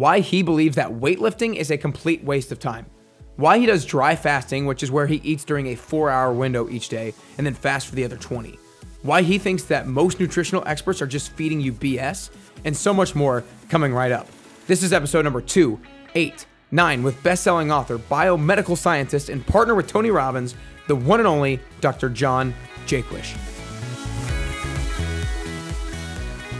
why he believes that weightlifting is a complete waste of time, why he does dry fasting, which is where he eats during a four hour window each day and then fasts for the other 20, why he thinks that most nutritional experts are just feeding you BS, and so much more coming right up. This is episode number two, eight, nine, with best selling author, biomedical scientist, and partner with Tony Robbins, the one and only Dr. John Jaquish.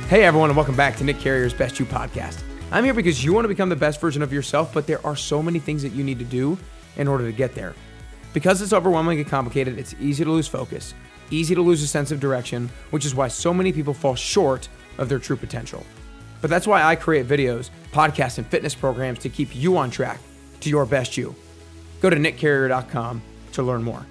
Hey everyone, and welcome back to Nick Carrier's Best You podcast. I'm here because you want to become the best version of yourself, but there are so many things that you need to do in order to get there. Because it's overwhelmingly complicated, it's easy to lose focus, easy to lose a sense of direction, which is why so many people fall short of their true potential. But that's why I create videos, podcasts, and fitness programs to keep you on track to your best you. Go to nickcarrier.com to learn more.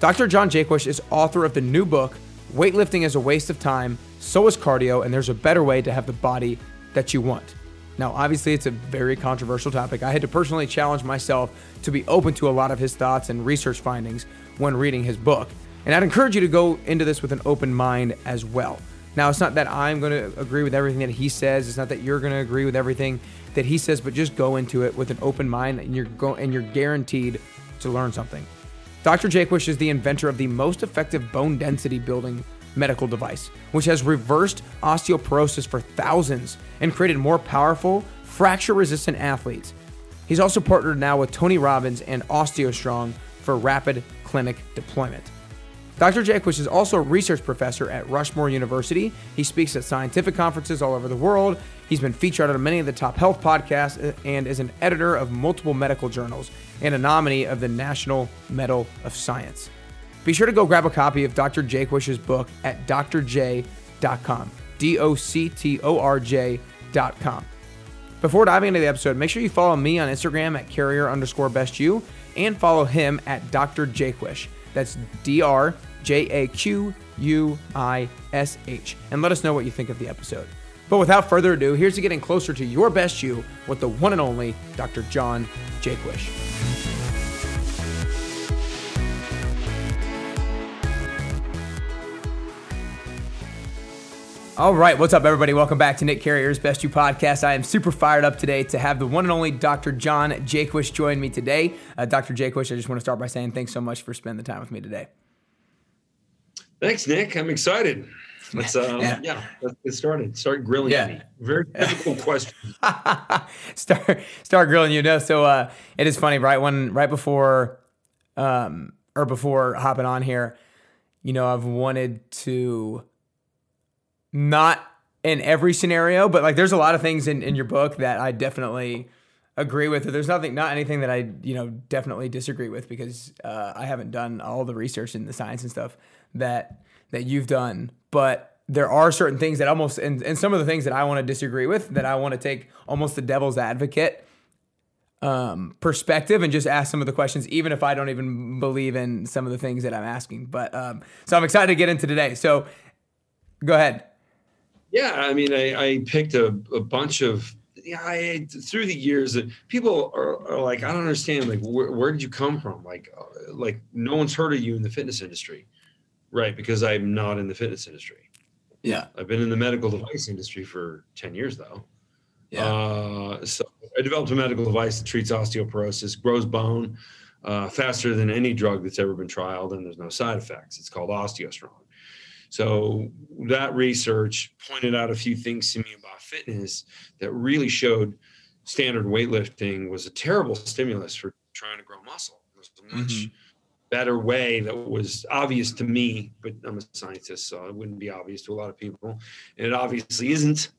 Dr. John Jaquish is author of the new book, Weightlifting is a Waste of Time so is cardio, and there's a better way to have the body that you want. Now, obviously, it's a very controversial topic. I had to personally challenge myself to be open to a lot of his thoughts and research findings when reading his book. And I'd encourage you to go into this with an open mind as well. Now, it's not that I'm going to agree with everything that he says. It's not that you're going to agree with everything that he says, but just go into it with an open mind, and you're go- and you're guaranteed to learn something. Dr. Jaquish is the inventor of the most effective bone density building medical device, which has reversed osteoporosis for thousands and created more powerful, fracture resistant athletes. He's also partnered now with Tony Robbins and OsteoStrong for rapid clinic deployment. Dr. Jaquish is also a research professor at Rushmore University. He speaks at scientific conferences all over the world. He's been featured on many of the top health podcasts uh, and is an editor of multiple medical journals and a nominee of the National Medal of Science. Be sure to go grab a copy of Dr. Jaquish's book at drj.com. D O C T O R J.com. Before diving into the episode, make sure you follow me on Instagram at carrier underscore best you and follow him at Dr. That's D R J A Q U I S H. And let us know what you think of the episode. But without further ado, here's to getting closer to your best you with the one and only Dr. John Jaquish. All right, what's up, everybody? Welcome back to Nick Carrier's Best You podcast. I am super fired up today to have the one and only Dr. John Jaquish join me today. Uh, Dr. Jaquish, I just want to start by saying thanks so much for spending the time with me today. Thanks, Nick. I'm excited. Let's uh, yeah. yeah, let's get started. Start grilling yeah. me. Very difficult question. start start grilling you. know. so uh, it is funny, right when right before um, or before hopping on here, you know, I've wanted to not in every scenario, but like there's a lot of things in, in your book that I definitely agree with. There's nothing, not anything that I, you know, definitely disagree with because uh, I haven't done all the research and the science and stuff that that you've done. But there are certain things that almost, and, and some of the things that I want to disagree with, that I want to take almost the devil's advocate um, perspective and just ask some of the questions, even if I don't even believe in some of the things that I'm asking. But um, so I'm excited to get into today. So go ahead. Yeah, I mean, I, I picked a, a bunch of yeah, I, through the years that people are, are, like, I don't understand. Like, where, where did you come from? Like, uh, like no one's heard of you in the fitness industry, right? Because I'm not in the fitness industry. Yeah, I've been in the medical device industry for ten years though. Yeah. Uh, so I developed a medical device that treats osteoporosis, grows bone uh, faster than any drug that's ever been trialed, and there's no side effects. It's called OsteoStrong. So that research pointed out a few things to me about fitness that really showed standard weightlifting was a terrible stimulus for trying to grow muscle. It was a much mm-hmm. better way that was obvious to me, but I'm a scientist, so it wouldn't be obvious to a lot of people. And it obviously isn't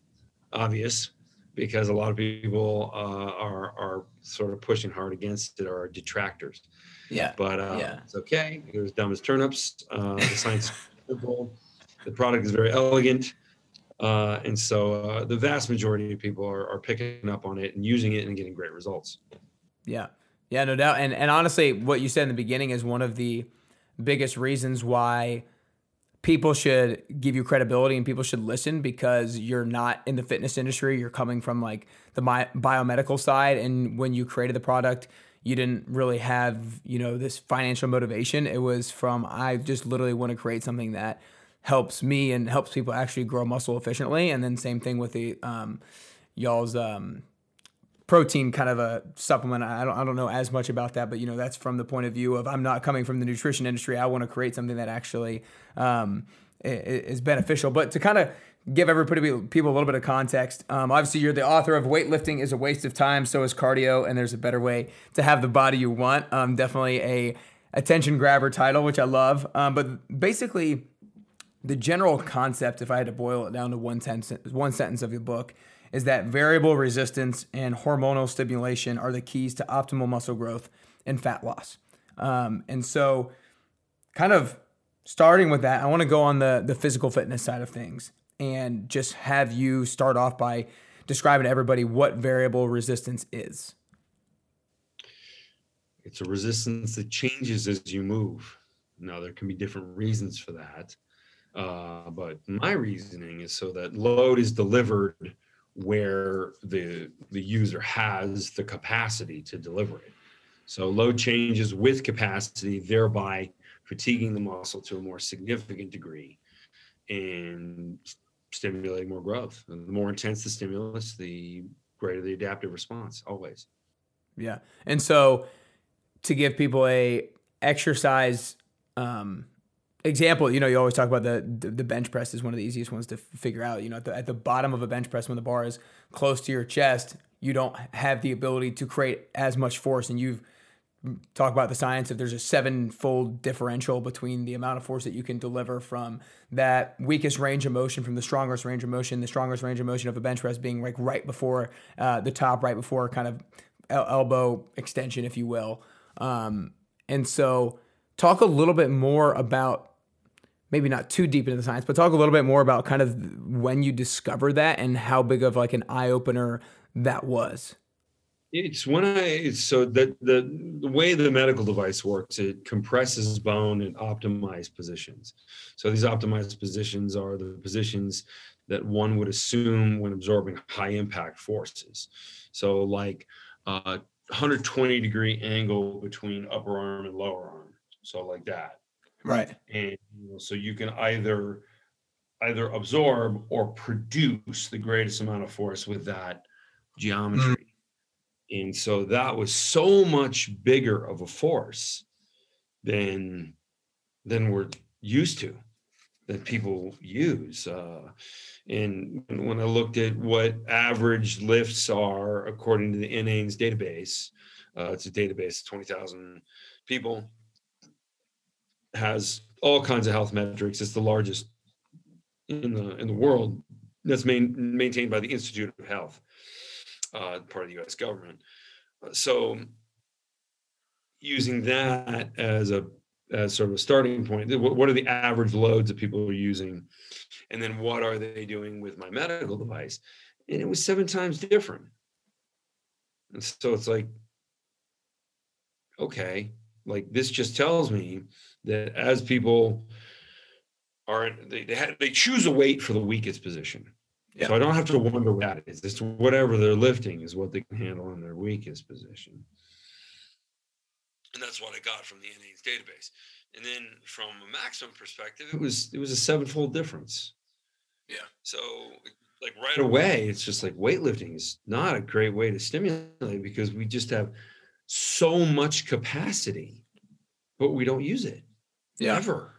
obvious because a lot of people uh, are are sort of pushing hard against it or are detractors. Yeah. But uh, yeah. it's okay. It was dumb as turnips. Uh, the science simple. The product is very elegant. Uh, and so uh, the vast majority of people are, are picking up on it and using it and getting great results. Yeah. Yeah, no doubt. And and honestly, what you said in the beginning is one of the biggest reasons why people should give you credibility and people should listen because you're not in the fitness industry. You're coming from like the biomedical side, and when you created the product, you didn't really have you know this financial motivation. It was from I just literally want to create something that helps me and helps people actually grow muscle efficiently. And then same thing with the um, y'all's um, protein kind of a supplement. I don't I don't know as much about that, but you know that's from the point of view of I'm not coming from the nutrition industry. I want to create something that actually um, is beneficial. But to kind of give everybody people a little bit of context. Um, obviously, you're the author of "Weightlifting is a Waste of Time, So is Cardio," and there's a better way to have the body you want. Um, definitely a attention grabber title, which I love. Um, but basically, the general concept, if I had to boil it down to one sentence, one sentence of your book, is that variable resistance and hormonal stimulation are the keys to optimal muscle growth and fat loss. Um, and so, kind of starting with that, I want to go on the the physical fitness side of things and just have you start off by describing to everybody what variable resistance is. It's a resistance that changes as you move. Now, there can be different reasons for that. Uh, but my reasoning is so that load is delivered where the the user has the capacity to deliver it. So load changes with capacity, thereby fatiguing the muscle to a more significant degree and stimulating more growth. And the more intense the stimulus, the greater the adaptive response, always. Yeah. And so to give people a exercise um, example, you know, you always talk about the, the, the bench press is one of the easiest ones to figure out. You know, at the, at the bottom of a bench press, when the bar is close to your chest, you don't have the ability to create as much force. And you've talked about the science if there's a seven-fold differential between the amount of force that you can deliver from that weakest range of motion from the strongest range of motion, the strongest range of motion of a bench press being like right before uh, the top, right before kind of elbow extension, if you will. Um, and so, talk a little bit more about maybe not too deep into the science, but talk a little bit more about kind of when you discovered that and how big of like an eye opener that was. It's when I so that the the way the medical device works, it compresses bone in optimized positions. So these optimized positions are the positions that one would assume when absorbing high impact forces. So like uh, 120 degree angle between upper arm and lower arm. So like that. Right. And you know, so you can either either absorb or produce the greatest amount of force with that geometry. Mm. And so that was so much bigger of a force than than we're used to that people use. Uh, and when I looked at what average lifts are according to the NHANES database, uh, it's a database of 20,000 people, has all kinds of health metrics. It's the largest in the in the world that's main, maintained by the Institute of Health, uh, part of the U.S. government. So, using that as a as sort of a starting point, what are the average loads that people are using, and then what are they doing with my medical device? And it was seven times different. And so it's like, okay, like this just tells me that as people are they they, have, they choose a weight for the weakest position. Yeah. So I don't have to wonder what that is. It's whatever they're lifting is what they can handle in their weakest position. And that's what I got from the NHANES database. And then from a maximum perspective, it was it was a sevenfold difference. Yeah. So like right away, it's just like weightlifting is not a great way to stimulate because we just have so much capacity, but we don't use it yeah. ever.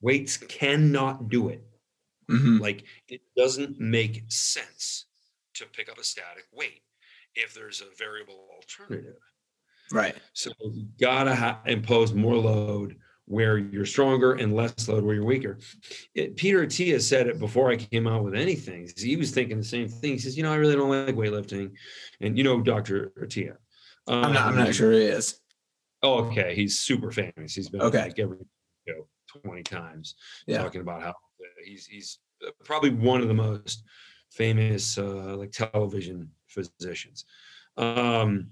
Weights cannot do it. Mm-hmm. Like it doesn't make sense to pick up a static weight if there's a variable alternative. Right. So you gotta ha- impose more load where you're stronger and less load where you're weaker. It, Peter Attia said it before I came out with anything. He was thinking the same thing. He says, "You know, I really don't like weightlifting," and you know, Doctor Attia. Um, I'm not. I'm not sure he is. Oh, okay. He's super famous. He's been okay. like every 20 times yeah. talking about how he's he's uh, probably one of the most famous uh, like television physicians. Um,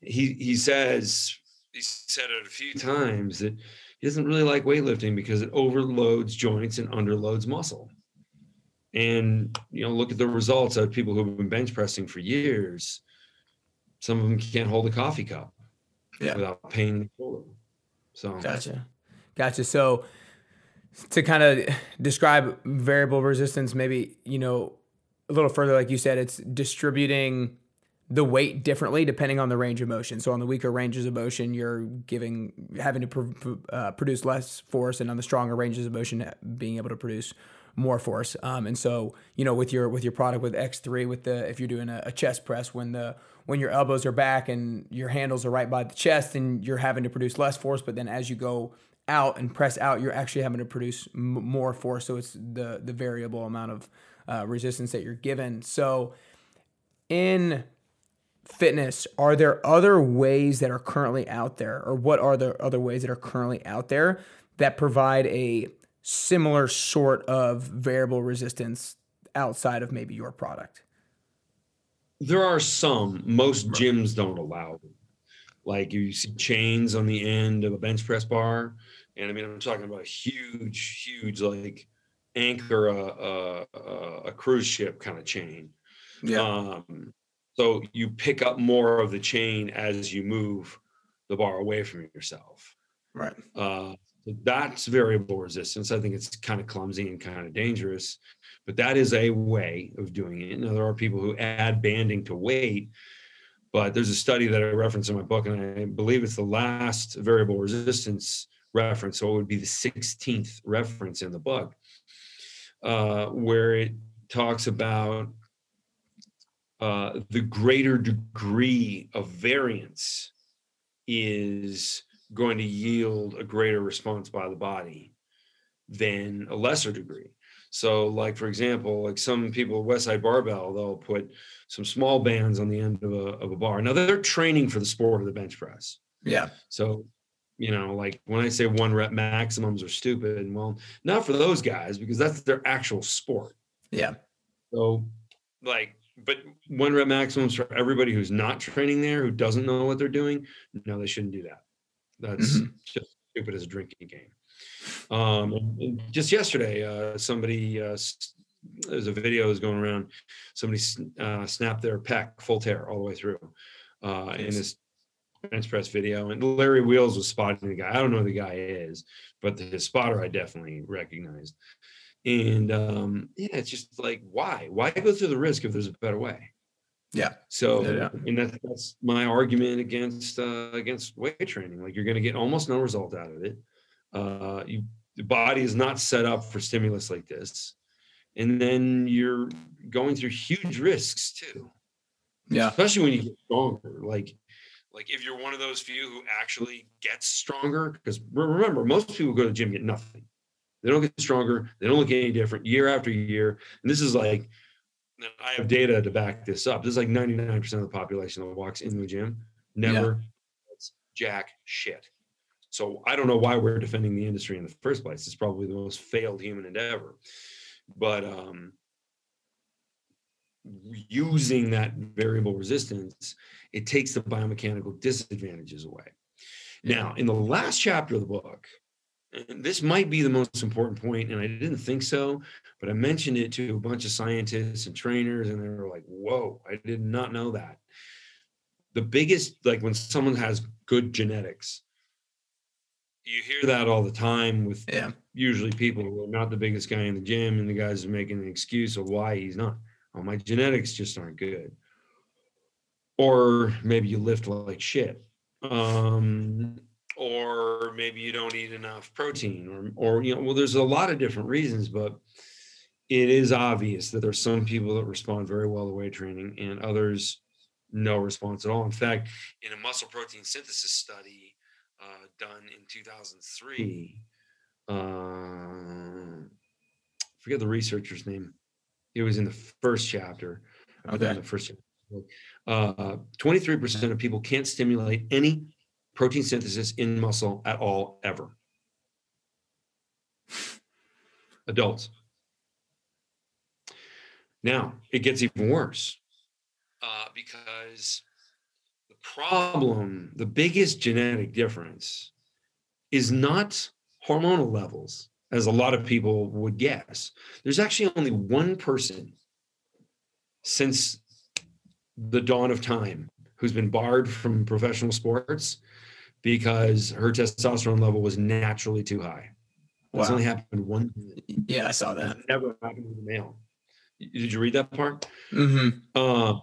he he says he said it a few times that he doesn't really like weightlifting because it overloads joints and underloads muscle. And you know, look at the results of people who have been bench pressing for years. Some of them can't hold a coffee cup yeah. without pain in the shoulder. So gotcha. Gotcha. So to kind of describe variable resistance, maybe, you know, a little further, like you said, it's distributing the weight differently depending on the range of motion. So on the weaker ranges of motion, you're giving having to pr- uh, produce less force, and on the stronger ranges of motion, being able to produce more force. Um, and so you know with your with your product with X3, with the if you're doing a, a chest press, when the when your elbows are back and your handles are right by the chest, and you're having to produce less force, but then as you go out and press out, you're actually having to produce m- more force. So it's the the variable amount of uh, resistance that you're given. So in fitness, are there other ways that are currently out there, or what are the other ways that are currently out there that provide a similar sort of variable resistance outside of maybe your product? There are some. Most gyms don't allow them. Like you see chains on the end of a bench press bar, and I mean I'm talking about a huge, huge like anchor a, a, a cruise ship kind of chain. Yeah. Um, so you pick up more of the chain as you move the bar away from yourself. Right. Uh, that's variable resistance. I think it's kind of clumsy and kind of dangerous, but that is a way of doing it. Now there are people who add banding to weight, but there's a study that I reference in my book, and I believe it's the last variable resistance reference. So it would be the 16th reference in the book, uh, where it talks about uh, the greater degree of variance is going to yield a greater response by the body than a lesser degree. So, like for example, like some people at Westside Barbell, they'll put some small bands on the end of a of a bar. Now they're training for the sport of the bench press. Yeah. So, you know, like when I say one rep maximums are stupid, well, not for those guys because that's their actual sport. Yeah. So, like but one rep maximums for everybody who's not training there, who doesn't know what they're doing. No, they shouldn't do that. That's mm-hmm. just stupid as a drinking game. Um, just yesterday, uh, somebody uh, there's a video that's going around. Somebody uh, snapped their pec full tear all the way through uh, in this bench press video, and Larry Wheels was spotting the guy. I don't know who the guy is, but the, his spotter I definitely recognized. And um, yeah, it's just like, why? Why go through the risk if there's a better way? Yeah. So, yeah. and that's, that's my argument against uh, against weight training. Like you're going to get almost no result out of it. Uh, you, the body is not set up for stimulus like this, and then you're going through huge risks too. Yeah. Especially when you get stronger. Like, like if you're one of those few who actually gets stronger, because remember, most people go to the gym get nothing. They don't get stronger. They don't look any different year after year. And this is like, I have data to back this up. This is like 99% of the population that walks into the gym never yeah. jack shit. So I don't know why we're defending the industry in the first place. It's probably the most failed human endeavor. But um, using that variable resistance, it takes the biomechanical disadvantages away. Now, in the last chapter of the book, this might be the most important point, and I didn't think so, but I mentioned it to a bunch of scientists and trainers, and they were like, "Whoa, I did not know that." The biggest, like when someone has good genetics, you hear that all the time with yeah. usually people who are not the biggest guy in the gym, and the guys are making an excuse of why he's not. Oh, my genetics just aren't good, or maybe you lift like shit. Um, or maybe you don't eat enough protein or or you know well there's a lot of different reasons but it is obvious that there's some people that respond very well to weight training and others no response at all in fact in a muscle protein synthesis study uh, done in 2003 uh, forget the researcher's name it was in the first chapter okay. the first uh, 23% of people can't stimulate any protein synthesis in muscle at all ever. Adults. Now, it gets even worse uh, because problem, the biggest genetic difference is not hormonal levels, as a lot of people would guess. There's actually only one person since the dawn of time who's been barred from professional sports because her testosterone level was naturally too high. That's wow. only happened one. Yeah, I saw that. Never happened with a male. Did you read that part? Mm-hmm. Uh,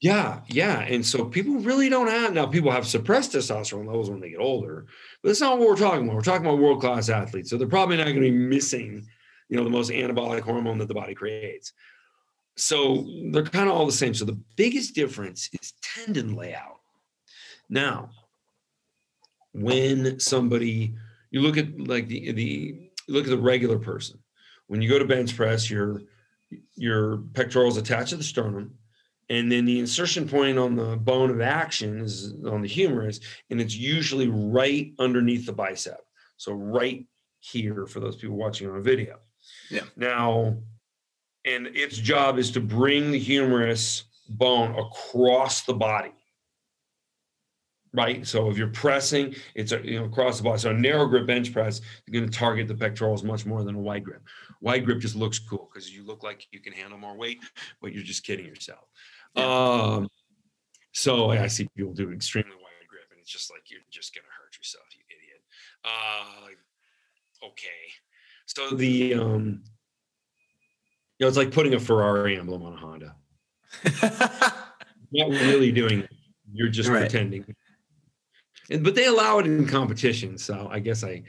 Yeah, yeah. And so people really don't have now people have suppressed testosterone levels when they get older, but that's not what we're talking about. We're talking about world-class athletes. So they're probably not going to be missing, you know, the most anabolic hormone that the body creates. So they're kind of all the same. So the biggest difference is tendon layout. Now, when somebody you look at like the the look at the regular person, when you go to bench press, your your pectorals attached to the sternum, and then the insertion point on the bone of action is on the humerus, and it's usually right underneath the bicep. So right here for those people watching on a video. Yeah. Now, and its job is to bring the humerus bone across the body right? So if you're pressing, it's a, you know across the body. So a narrow grip bench press, you're going to target the pectorals much more than a wide grip. Wide grip just looks cool because you look like you can handle more weight, but you're just kidding yourself. Yeah. Um, so I see people do extremely wide grip, and it's just like you're just to hurt yourself, you idiot. Uh, okay, so the um, you know it's like putting a Ferrari emblem on a Honda. not really doing it. You're just right. pretending and, but they allow it in competition. So I guess I,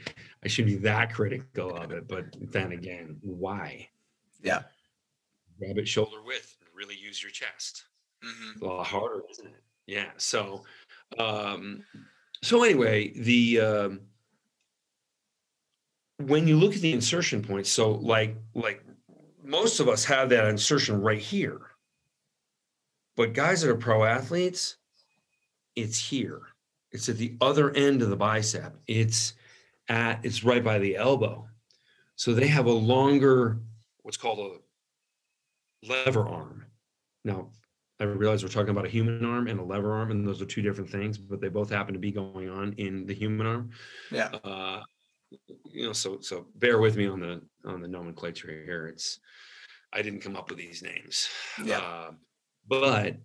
I shouldn't be that critical of it. But then again, why? Yeah. Grab it shoulder width really use your chest. Mm-hmm. a lot harder, isn't it? Yeah. So, um, so anyway, the um, when you look at the insertion points, so like like most of us have that insertion right here, but guys that are pro athletes, it's here. It's at the other end of the bicep. It's at it's right by the elbow. So they have a longer, what's called a lever arm. Now, I realize we're talking about a human arm and a lever arm, and those are two different things, but they both happen to be going on in the human arm. Yeah. Uh, you know, so so bear with me on the on the nomenclature here. It's I didn't come up with these names. Yeah. Uh, but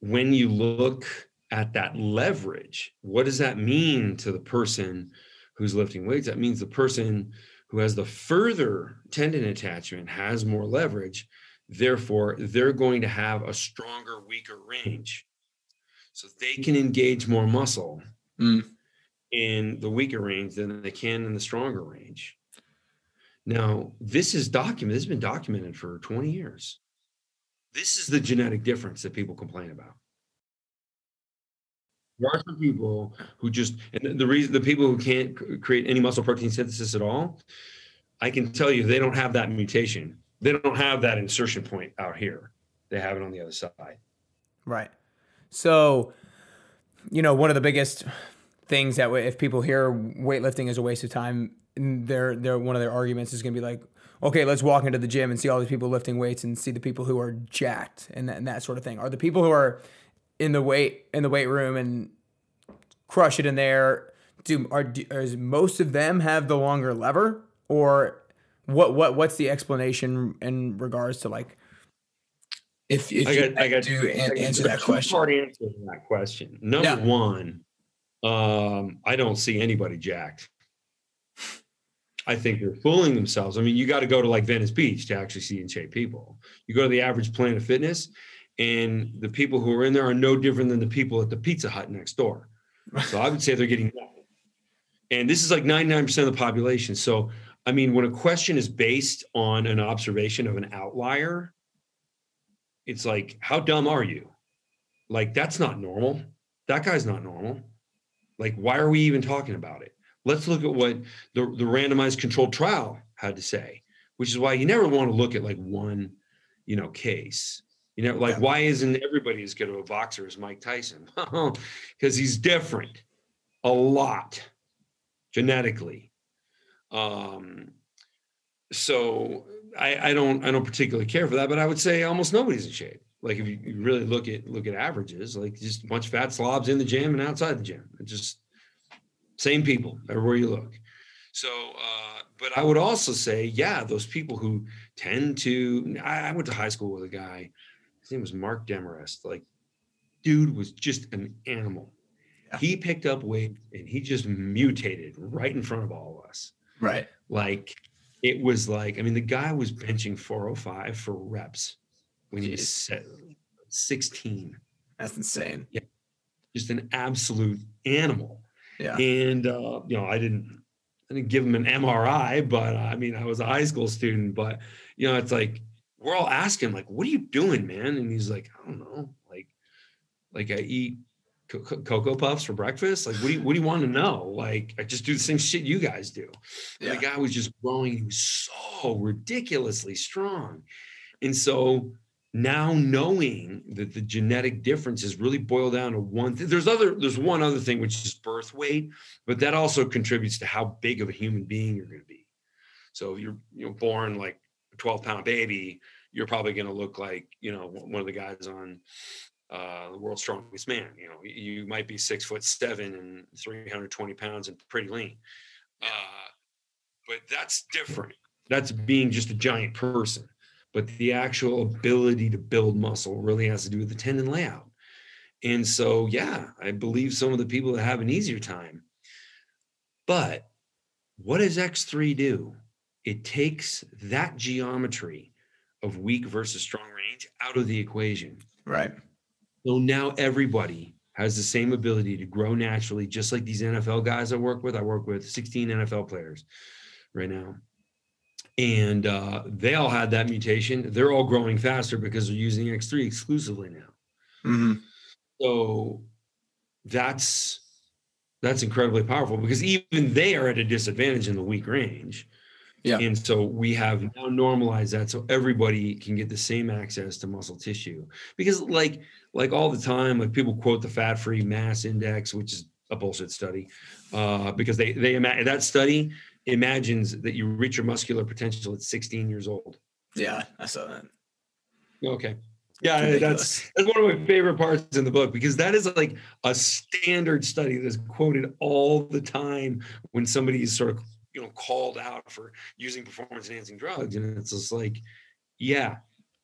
when you look at that leverage. What does that mean to the person who's lifting weights? That means the person who has the further tendon attachment has more leverage. Therefore, they're going to have a stronger, weaker range. So they can engage more muscle mm. in the weaker range than they can in the stronger range. Now, this is documented, this has been documented for 20 years. This is the genetic difference that people complain about. There are some people who just, and the reason the people who can't create any muscle protein synthesis at all, I can tell you they don't have that mutation. They don't have that insertion point out here. They have it on the other side. Right. So, you know, one of the biggest things that if people hear weightlifting is a waste of time, their their one of their arguments is going to be like, okay, let's walk into the gym and see all these people lifting weights and see the people who are jacked and that, and that sort of thing. Are the people who are in the weight in the weight room and crush it in there. Do are does most of them have the longer lever, or what? What what's the explanation in regards to like? If, if I got, I got to answer that question. Part answer to that question. Number yeah. one, um, I don't see anybody jacked. I think they're fooling themselves. I mean, you got to go to like Venice Beach to actually see in shape people. You go to the average Planet Fitness, and the people who are in there are no different than the people at the Pizza Hut next door. So I would say they're getting nothing. And this is like 99% of the population. So, I mean, when a question is based on an observation of an outlier, it's like, how dumb are you? Like, that's not normal. That guy's not normal. Like, why are we even talking about it? Let's look at what the, the randomized controlled trial had to say, which is why you never want to look at like one, you know, case you know, like why isn't everybody as good of a boxer as Mike Tyson? Because he's different a lot genetically. Um, so I, I don't I don't particularly care for that, but I would say almost nobody's in shape. Like if you, really look at look at averages, like just a bunch of fat slobs in the gym and outside the gym. It's just same people everywhere you look. So, uh, but I would also say, yeah, those people who tend to. I, I went to high school with a guy his name was Mark Demarest. Like, dude was just an animal. Yeah. He picked up weight and he just mutated right in front of all of us. Right. Like, it was like, I mean, the guy was benching 405 for reps when Jeez. he said 16. That's insane. Yeah. Just an absolute animal. Yeah. And uh, you know, I didn't I didn't give him an MRI, but uh, I mean, I was a high school student, but you know, it's like we're all asking, like, what are you doing, man? And he's like, I don't know, like, like I eat cocoa puffs for breakfast. Like, what do you what do you want to know? Like, I just do the same shit you guys do. Yeah. The guy was just growing. He was so ridiculously strong, and so now knowing that the genetic differences really boil down to one thing there's other there's one other thing which is birth weight but that also contributes to how big of a human being you're going to be so if you're you know born like a 12 pound baby you're probably going to look like you know one of the guys on uh, the world's strongest man you know you might be six foot seven and 320 pounds and pretty lean uh, but that's different that's being just a giant person but the actual ability to build muscle really has to do with the tendon layout. And so, yeah, I believe some of the people that have an easier time. But what does X3 do? It takes that geometry of weak versus strong range out of the equation. Right. So now everybody has the same ability to grow naturally, just like these NFL guys I work with. I work with 16 NFL players right now and uh, they all had that mutation. They're all growing faster because they're using X3 exclusively now. Mm-hmm. So that's that's incredibly powerful because even they are at a disadvantage in the weak range. Yeah. And so we have now normalized that so everybody can get the same access to muscle tissue. Because like like all the time, like people quote the fat free mass index, which is a bullshit study, uh, because they they imagine that study imagines that you reach your muscular potential at 16 years old. Yeah, I saw that. Okay. Yeah, that's that's one of my favorite parts in the book because that is like a standard study that's quoted all the time when somebody is sort of you know called out for using performance enhancing drugs, and it's just like, yeah,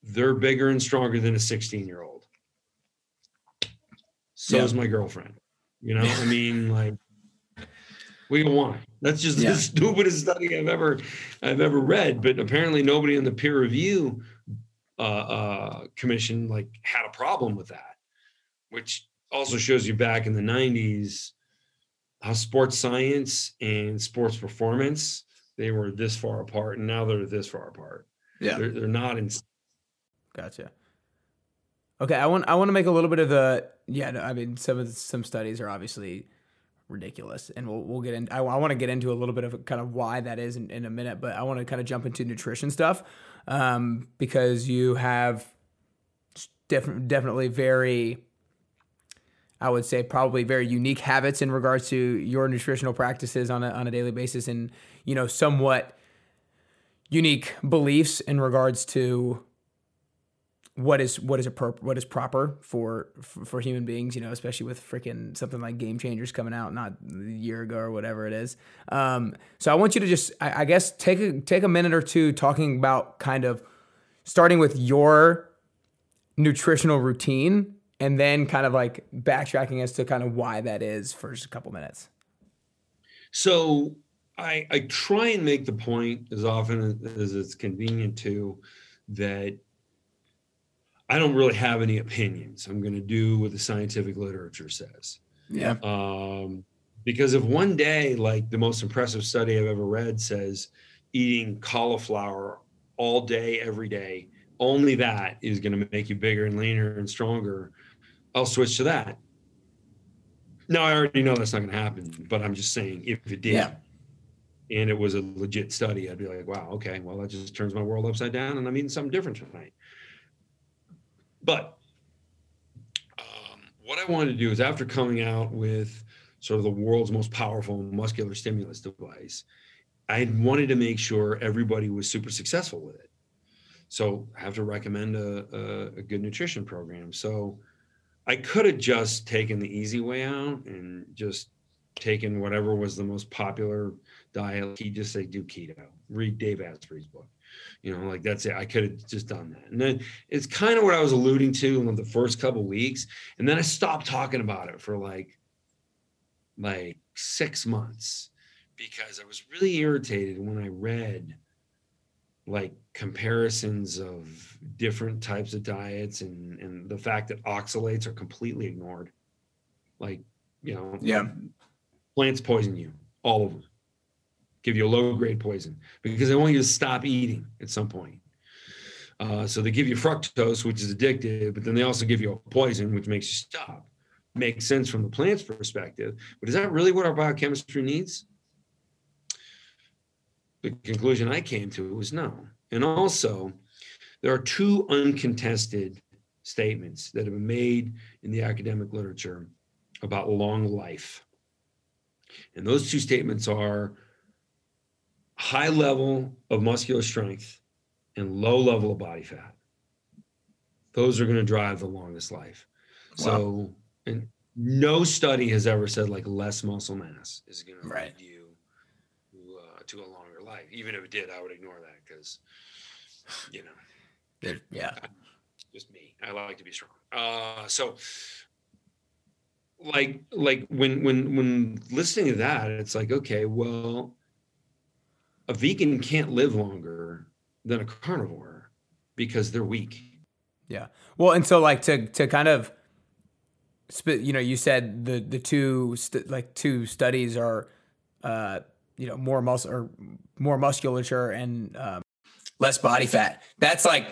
they're bigger and stronger than a 16 year old. So yeah. is my girlfriend. You know, I mean, like we don't want. That's just yeah. the stupidest study I've ever I've ever read. But apparently, nobody in the peer review uh, uh, commission like had a problem with that, which also shows you back in the '90s how sports science and sports performance they were this far apart, and now they're this far apart. Yeah, they're, they're not in. Gotcha. Okay, I want I want to make a little bit of the yeah. I mean, some of the, some studies are obviously ridiculous. And we'll, we'll get in. I, I want to get into a little bit of kind of why that is in, in a minute, but I want to kind of jump into nutrition stuff um, because you have def- definitely very, I would say probably very unique habits in regards to your nutritional practices on a, on a daily basis and, you know, somewhat unique beliefs in regards to what is what is what is proper for, for, for human beings, you know, especially with freaking something like Game Changers coming out not a year ago or whatever it is. Um, so I want you to just, I, I guess, take a take a minute or two talking about kind of starting with your nutritional routine and then kind of like backtracking as to kind of why that is for just a couple minutes. So I I try and make the point as often as it's convenient to that I don't really have any opinions. I'm going to do what the scientific literature says. Yeah. Um, because if one day, like the most impressive study I've ever read says eating cauliflower all day, every day, only that is going to make you bigger and leaner and stronger, I'll switch to that. Now, I already know that's not going to happen, but I'm just saying if it did. Yeah. And it was a legit study, I'd be like, wow, okay, well, that just turns my world upside down and I'm eating something different tonight. But um, what I wanted to do is after coming out with sort of the world's most powerful muscular stimulus device, I wanted to make sure everybody was super successful with it. So I have to recommend a, a, a good nutrition program. So I could have just taken the easy way out and just taken whatever was the most popular diet. He just say do keto. Read Dave Asprey's book. You know, like that's it. I could have just done that. And then it's kind of what I was alluding to in the first couple weeks. And then I stopped talking about it for like like six months because I was really irritated when I read like comparisons of different types of diets and and the fact that oxalates are completely ignored. Like you know Yeah. plants poison you all of them. Give you a low grade poison because they want you to stop eating at some point. Uh, so they give you fructose which is addictive but then they also give you a poison which makes you stop. Makes sense from the plant's perspective but is that really what our biochemistry needs? The conclusion I came to was no. And also, there are two uncontested statements that have been made in the academic literature about long life. And those two statements are high level of muscular strength and low level of body fat. Those are going to drive the longest life. So, and no study has ever said like less muscle mass is going to Right. lead you to, uh, to a longer life. Even if it did, I would ignore that because, you know, yeah. just me. I like to be strong. Uh, so, like, like when when when listening to that, it's like, okay, well, a vegan can't live longer than a carnivore because they're weak. Yeah. Well, and so like to to kind of you know, you said the the two st- like two studies are uh you know more muscle or more musculature and um, less body fat. That's like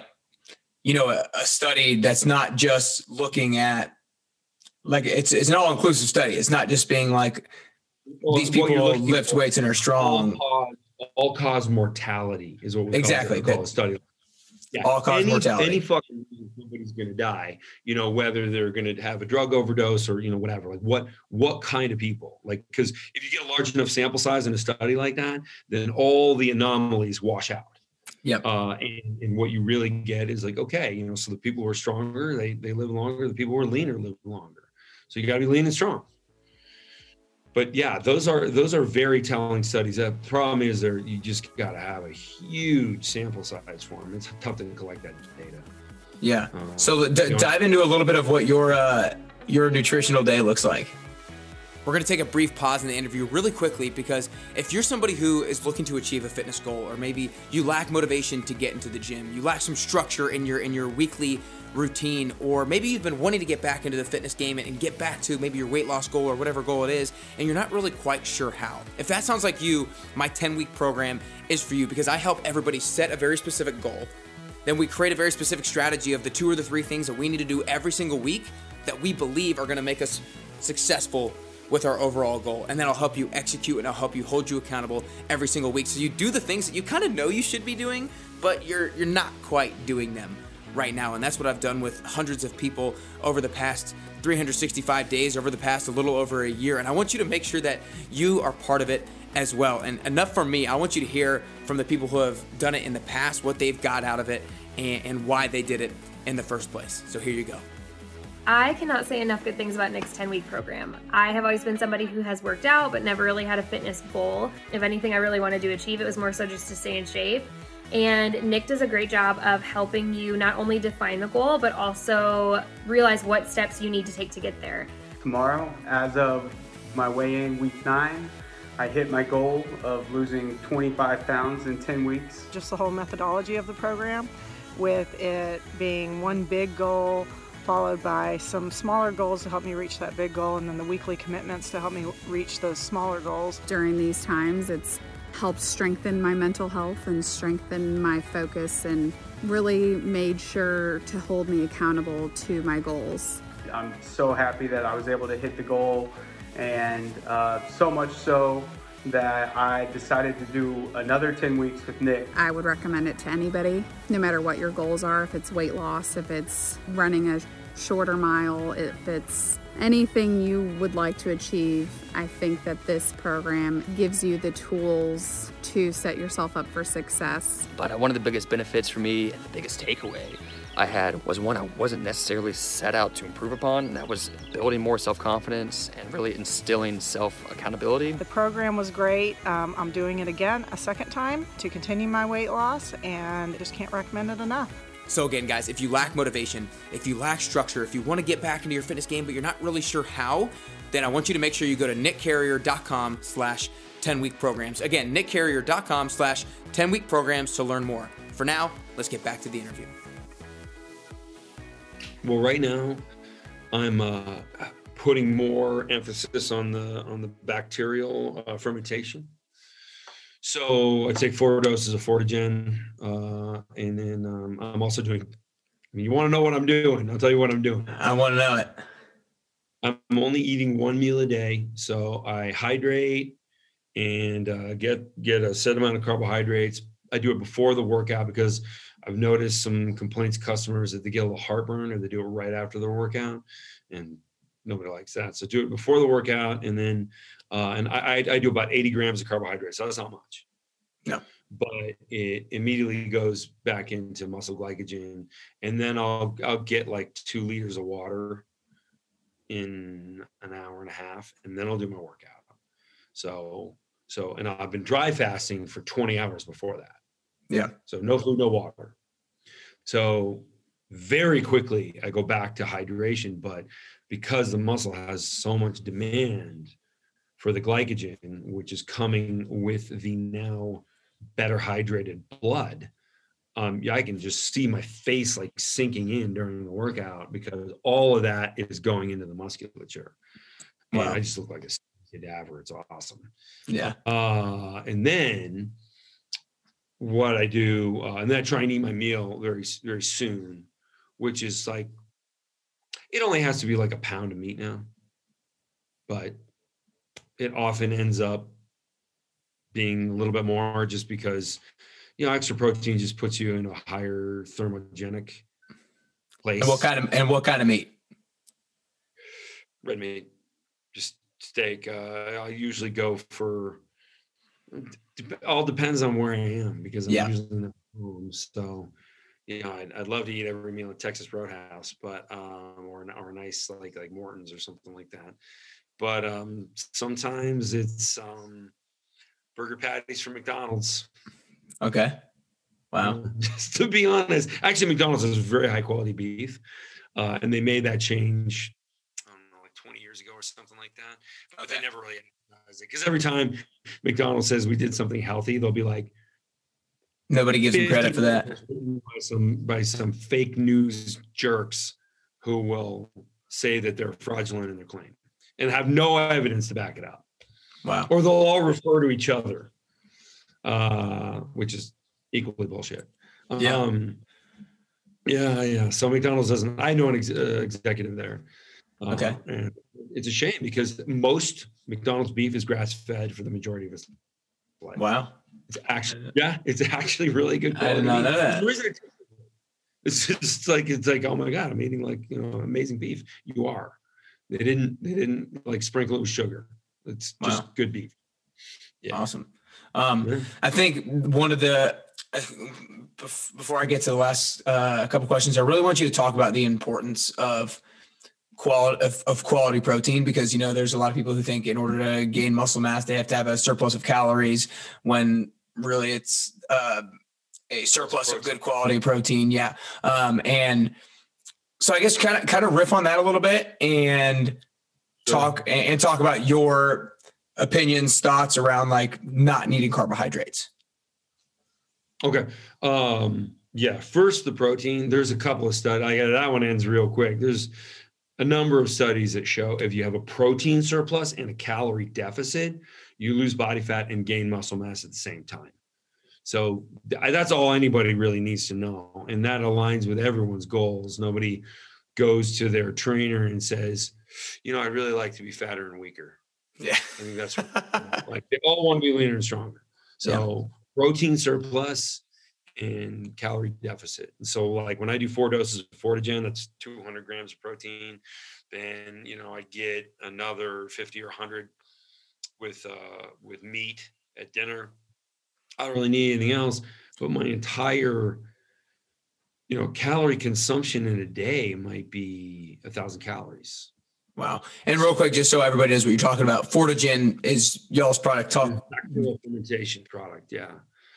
you know a, a study that's not just looking at like it's it's an all inclusive study. It's not just being like Well, these people lift weights and are strong. All cause, all cause mortality is what we Exactly, call, call that- a study. Yeah, all cause any, mortality. Any fucking somebody's going to die, you know, whether they're going to have a drug overdose or you know whatever. Like what what kind of people? Like because if you get a large enough sample size in a study like that, then all the anomalies wash out. Yeah. Uh, and, and what you really get is like okay, you know, so the people who are stronger they they live longer. The people who are leaner live longer. So you got to be lean and strong but yeah, those are those are very telling studies. The problem is there you just got to have a huge sample size for them. It's tough to collect that data. Yeah. Uh, So d- dive into a little bit of what your uh, your nutritional day looks like. We're going to take a brief pause in the interview really quickly because if you're somebody who is looking to achieve a fitness goal or maybe you lack motivation to get into the gym, you lack some structure in your in your weekly routine or maybe you've been wanting to get back into the fitness game and get back to maybe your weight loss goal or whatever goal it is and you're not really quite sure how. If that sounds like you, my 10 week program is for you because I help everybody set a very specific goal then we create a very specific strategy of the two or the three things that we need to do every single week that we believe are going to make us successful with our overall goal. And then I'll help you execute and I'll help you hold you accountable every single week. So you do the things that you kind of know you should be doing, but you're you're not quite doing them right now. And that's what I've done with hundreds of people over the past 365 days, over the past a little over a year. And I want you to make sure that you are part of it as well. And enough from me, I want you to hear from the people who have done it in the past, what they've got out of it, and, and why they did it in the first place. So here you go. I cannot say enough good things about Nick's 10 week program. I have always been somebody who has worked out but never really had a fitness goal. If anything, I really wanted to achieve it was more so just to stay in shape. And Nick does a great job of helping you not only define the goal but also realize what steps you need to take to get there. tomorrow. As of my weigh in week nine, I hit my goal of losing 25 pounds in 10 weeks. just the whole methodology of the program, with it being one big goal followed by some smaller goals to help me reach that big goal, and then the weekly commitments to help me reach those smaller goals. during these times. It's helped strengthen my mental health and strengthen my focus and really made sure to hold me accountable to my goals. I'm so happy that I was able to hit the goal, and uh, so much so that I decided to do another 10 weeks with Nick. I would recommend it to anybody, no matter what your goals are if it's weight loss, if it's running a shorter mile, if it's anything you would like to achieve. I think that this program gives you the tools to set yourself up for success. But uh, one of the biggest benefits for me and the biggest takeaway I had was one I wasn't necessarily set out to improve upon, and that was building more self confidence and really instilling self accountability. The program was great. Um, I'm doing it again a second time to continue my weight loss, and I just can't recommend it enough. So again, guys, if you lack motivation, if you lack structure, if you want to get back into your fitness game but you're not really sure how, then I want you to make sure you go to nickcarrier.com slash 10 week programs. Again, nickcarrier.com slash 10 week programs to learn more. For now, let's get back to the interview. Well, right now, I'm uh, putting more emphasis on the on the bacterial uh, fermentation. So I take four doses of Fortagen, uh, and then um, I'm also doing. I mean, you want to know what I'm doing? I'll tell you what I'm doing. I want to know it. I'm only eating one meal a day, so I hydrate and uh, get get a set amount of carbohydrates. I do it before the workout because I've noticed some complaints customers that they get a little heartburn or they do it right after the workout, and nobody likes that. So do it before the workout, and then uh, and I, I do about 80 grams of carbohydrates. So that's not much. No. But it immediately goes back into muscle glycogen, and then I'll I'll get like two liters of water in an hour and a half, and then I'll do my workout. So so and I've been dry fasting for 20 hours before that. Yeah. So no food, no water. So very quickly I go back to hydration, but because the muscle has so much demand for the glycogen, which is coming with the now better hydrated blood, um, yeah, I can just see my face like sinking in during the workout because all of that is going into the musculature. Wow. I just look like a cadaver. It's awesome. Yeah. Uh, and then what I do, uh, and then I try and eat my meal very, very soon, which is like, it only has to be like a pound of meat now, but it often ends up being a little bit more just because, you know, extra protein just puts you in a higher thermogenic place. And what kind of and what kind of meat? Red meat, just steak. Uh, I usually go for all depends on where I am because I'm Yeah. usually not home. So, you know, I'd, I'd love to eat every meal at Texas Roadhouse, but um, or or a nice like like Morton's or something like that. But um, sometimes it's um, burger patties from McDonald's. Okay. Wow. Just to be honest, actually, McDonald's has very high quality beef, uh, and they made that change. I don't know, like 20 years ago or something like that. But they never really because every time McDonald's says we did something healthy, they'll be like Nobody gives them credit for that. by some by some fake news jerks who will say that they're fraudulent in their claim and have no evidence to back it up Wow. or they'll all refer to each other, uh, which is equally bullshit. Yeah. Um, yeah, yeah. So McDonald's doesn't. I know an ex- uh, executive there. Uh, Okay. And it's a shame because most McDonald's beef is grass fed for the majority of its life. Wow. It's actually yeah, it's actually really good. I did quality not know that. The reason I- It's just like it's like oh my god, I'm eating like you know amazing beef. You are. They didn't they didn't like sprinkle it with sugar. It's just Wow. good beef. Yeah. Awesome. Um, Yeah. I think one of the before I get to the last uh, couple questions, I really want you to talk about the importance of quality of, of quality protein because you know there's a lot of people who think in order to gain muscle mass they have to have a surplus of calories when really it's uh, a surplus of good quality protein. Yeah, um, and so I guess kind of kind of riff on that a little bit and Sure. talk and, and talk about your opinions, thoughts around like not needing carbohydrates. Okay. Um, yeah. First, the protein. There's a couple of studies. I got that one ends real quick. There's a number of studies that show if you have a protein surplus and a calorie deficit, you lose body fat and gain muscle mass at the same time. So that's all anybody really needs to know, and that aligns with everyone's goals. Nobody goes to their trainer and says, "You know, I really like to be fatter and weaker." Yeah. I think that's like they all want to be leaner and stronger. So protein surplus and calorie deficit. And so like when I do four doses of Fortagen, that's 200 grams of protein. Then, you know, I get another 50 or 100 with, uh, with meat at dinner. I don't really need anything else, but my entire, you know, calorie consumption in a day might be a thousand calories. Wow. And real quick, just so everybody knows what you're talking about, Fortagen is y'all's product. Talk. fermentation product. Yeah.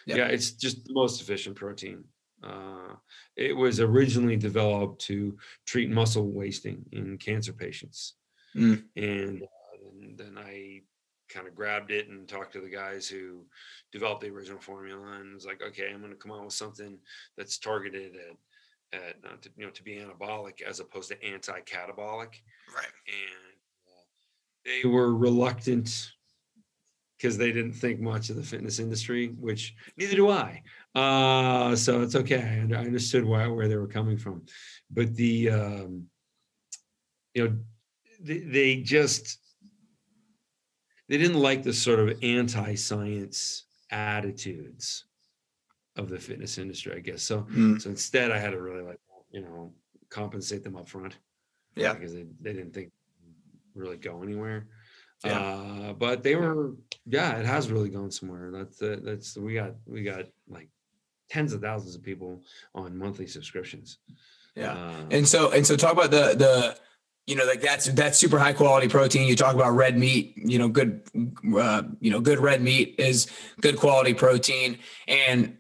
Yep. Yeah. It's just the most efficient protein. Uh, it was originally developed to treat muscle wasting in cancer patients. Mm. And uh, then, then I kind of grabbed it and talked to the guys who developed the original formula and was like, okay, I'm going to come out with something that's targeted at, at uh, to, you know, to be anabolic as opposed to anti-catabolic. Right. And uh, they were reluctant because they didn't think much of the fitness industry, which neither do I. Uh, so it's okay. I understood why where they were coming from, but the um, you know they, they just they didn't like the sort of anti-science attitudes of the fitness industry, I guess. So Mm. so instead, I had to really like you know compensate them up front. Yeah. because they, they didn't think really go anywhere. Yeah. Uh, but they were yeah, it has really gone somewhere. That's uh, that's we got we got like tens of thousands of people on monthly subscriptions. Yeah. Uh, And so and so talk about the the you know like that's that's super high quality protein. You talk about red meat, you know, good uh, you know, good red meat is good quality protein and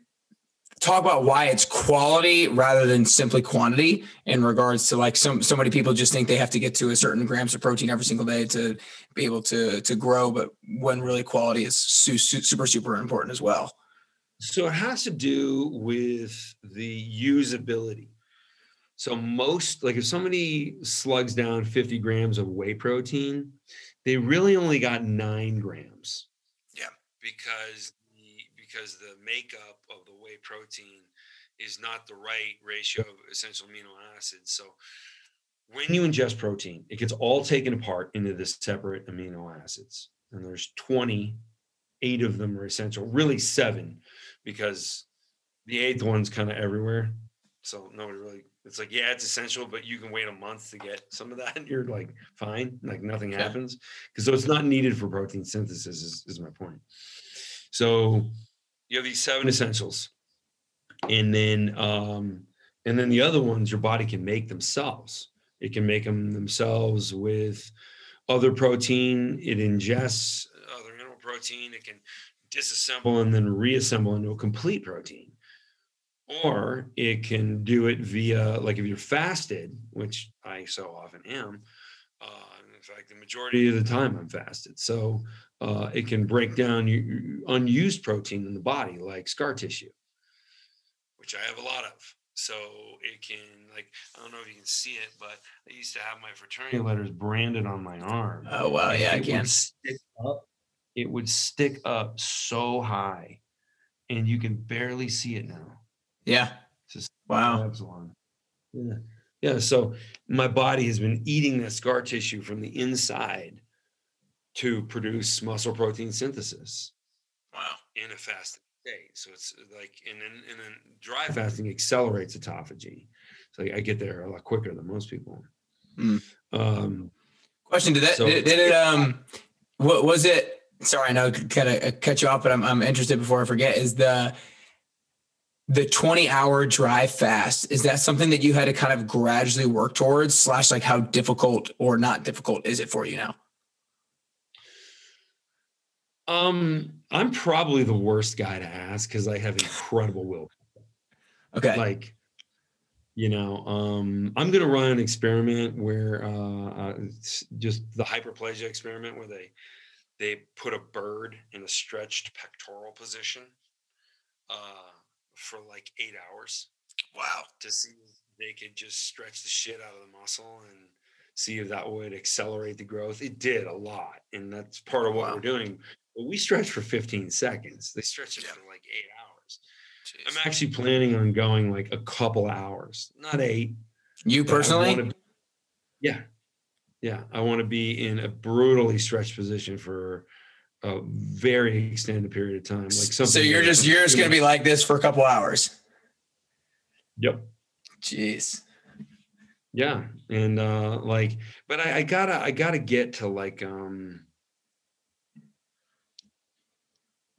talk about why it's quality rather than simply quantity in regards to like some so many people just think they have to get to a certain grams of protein every single day to be able to to grow but when really quality is su- su- super super important as well So it has to do with the usability. So most like if somebody slugs down 50 grams of whey protein, they really only got nine grams. Yeah. Because because the makeup of the whey protein is not the right ratio of essential amino acids. So when you ingest protein, it gets all taken apart into the separate amino acids. And there's 20, eight of them are essential, really seven because the eighth one's kind of everywhere. So nobody really, it's like, yeah, it's essential, but you can wait a month to get some of that. And you're like, fine, like nothing happens. Because so it's not needed for protein synthesis, is, is my point. So you have these seven essentials. And then, um, and then the other ones your body can make themselves. It can make them themselves with other protein. It ingests other animal protein. It can disassemble and then reassemble into a complete protein. Or it can do it via, like if you're fasted, which I so often am. Uh, in fact, the majority of the time I'm fasted. So uh, it can break down your your unused protein in the body, like scar tissue, which I have a lot of. So it can, like, I don't know if you can see it, but I used to have my fraternity letters branded on my arm oh wow yeah i can would stick up. It would stick up so high, and you can barely see it now. yeah It's just wow Yeah, yeah. So my body has been eating that scar tissue from the inside to produce muscle protein synthesis wow in a fasted state. So it's like, and then and then dry fasting accelerates autophagy. So I get there a lot quicker than most people. Mm. Um, Question: Did that So- did, did it um what was it? Sorry, I know kind of cut you off, but I'm I'm interested before I forget. Is the the 20 hour dry fast is that something that you had to kind of gradually work towards slash like how difficult or not difficult is it for you now Um, I'm probably the worst guy to ask because I have incredible will. okay Like, you know, um, I'm gonna run an experiment where uh, uh just the hyperplasia experiment where they they put a bird in a stretched pectoral position uh for like eight hours wow to see if they could just stretch the shit out of the muscle and see if that would accelerate the growth. It did a lot, and that's part of what Wow. we're doing. We stretch for 15 seconds. They stretch it Yeah. for like eight hours. I'm actually planning on going like a couple hours, not eight. you personally wanna- yeah, yeah. I want to be in a brutally stretched position for a very extended period of time. Like something. so you're just you're just gonna be like this for a couple hours Yep. jeez yeah and uh like but I, I gotta i gotta get to like um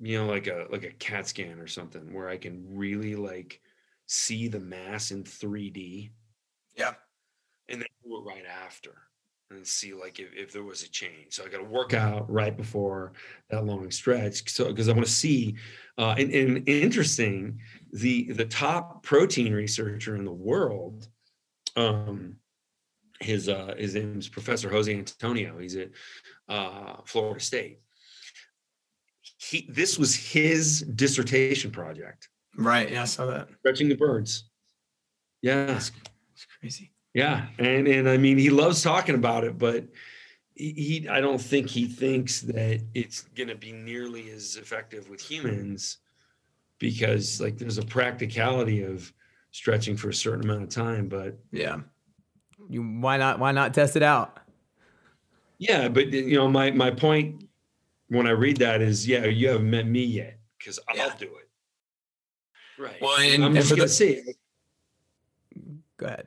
you know like a like a cat scan or something where i can really like see the mass in 3d Yeah. and then do it right after and see like if, if there was a change. So i got to work out right before that long stretch. So because i want to see uh and, and interesting the the top protein researcher in the world um his uh his name's professor jose antonio. He's at uh florida state he this was his dissertation project. Right. Yeah, I saw that. Stretching the birds. Yeah. That's crazy. Yeah. And and I mean he loves talking about it, but he, he I don't think he thinks that it's gonna be nearly as effective with humans because like there's a practicality of stretching for a certain amount of time, but Yeah. You why not why not test it out? yeah, but you know, my my point when I read that is yeah, you haven't met me yet because I'll Yeah. do it. Right. Well, and- I'm and just for gonna the- say it. Go ahead.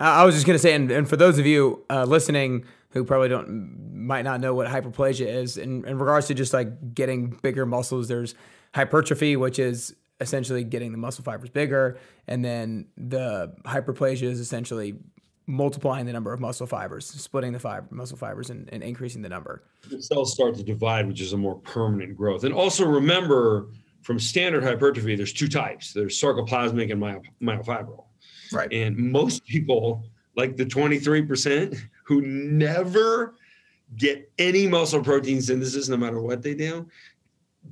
I I was just gonna say, and, and for those of you uh, listening who probably don't might not know what hyperplasia is, in, in regards to just like getting bigger muscles, there's hypertrophy, which is essentially getting the muscle fibers bigger, and then the hyperplasia is essentially multiplying the number of muscle fibers, splitting the fiber, muscle fibers, and, and increasing the number. the cells start to divide, which is a more permanent growth. And also remember from standard hypertrophy, there's two types. There's sarcoplasmic and myo- myofibril. Right. And most people, like the 23% who never get any muscle protein synthesis, no matter what they do,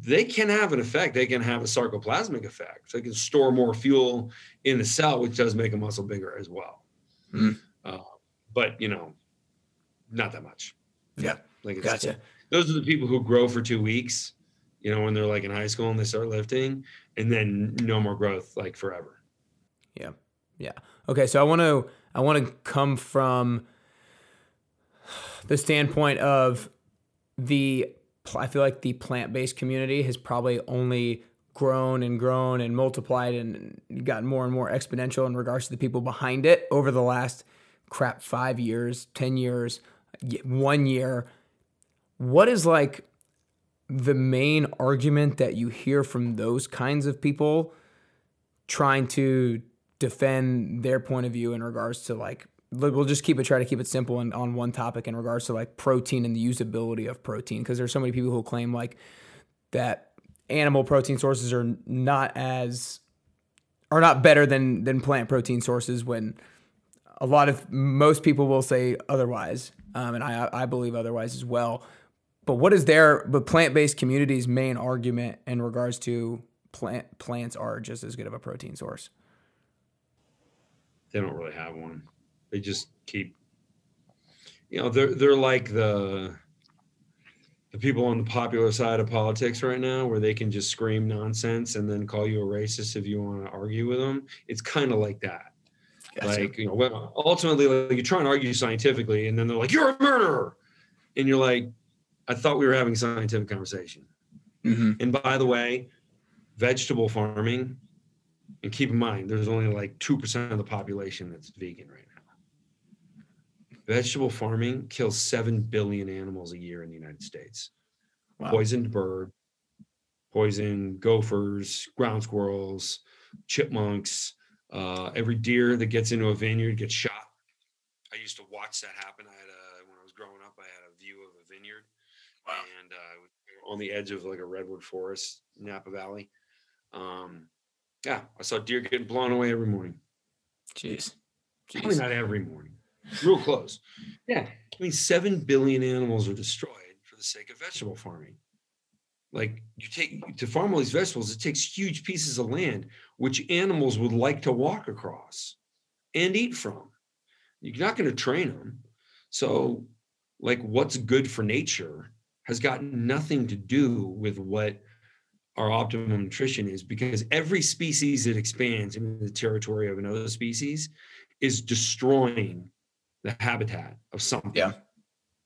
they can have an effect. They can have a sarcoplasmic effect. They can store more fuel in the cell, which does make a muscle bigger as well. Mhm. Uh, but, you know, not that much. Yeah. Like it's, Gotcha. those are the people who grow for two weeks, you know, when they're like in high school and they start lifting, and then no more growth like forever. Yeah. Yeah. Okay, so I want to I want to come from the standpoint of the I feel like the plant-based community has probably only grown and grown and multiplied and gotten more and more exponential in regards to the people behind it over the last crap 5 years, 10 years, 1 year. What is like the main argument that you hear from those kinds of people trying to defend their point of view in regards to like we'll just keep it try to keep it simple and on one topic in regards to like protein and the usability of protein because there's so many people who claim like that animal protein sources are not as are not better than than plant protein sources when a lot of most people will say otherwise um, and I I believe otherwise as well but what is their but plant-based community's main argument in regards to plant plants are just as good of a protein source They don't really have one. They just keep, you know, they're they're like the the people on the popular side of politics right now, where they can just scream nonsense and then call you a racist if you want to argue with them. It's kind of like that. Like, you know, well, ultimately, like, you try and argue scientifically, and then they're like, "You're a murderer," and you're like, "I thought we were having a scientific conversation." mm-hmm. And by the way, vegetable farming, and keep in mind, there's only like 2% of the population that's vegan right now. Vegetable farming kills 7 billion animals a year in the United States. Wow. Poisoned bird, poisoned gophers, ground squirrels, chipmunks, uh, every deer that gets into a vineyard gets shot. I used to watch that happen. I had a, when I was growing up, I had a view of a vineyard and uh, on the edge of like a redwood forest, Napa Valley. Um, yeah, I saw deer getting blown away every morning. Jeez. Probably not every morning, real close. Yeah, I mean, seven billion animals are destroyed for the sake of vegetable farming. Like you take to farm all these vegetables, it takes huge pieces of land which animals would like to walk across and eat from. You're not going to train them. So, like, what's good for nature has got nothing to do with what our optimum nutrition is because every species that expands into the territory of another species is destroying the habitat of something. Yeah.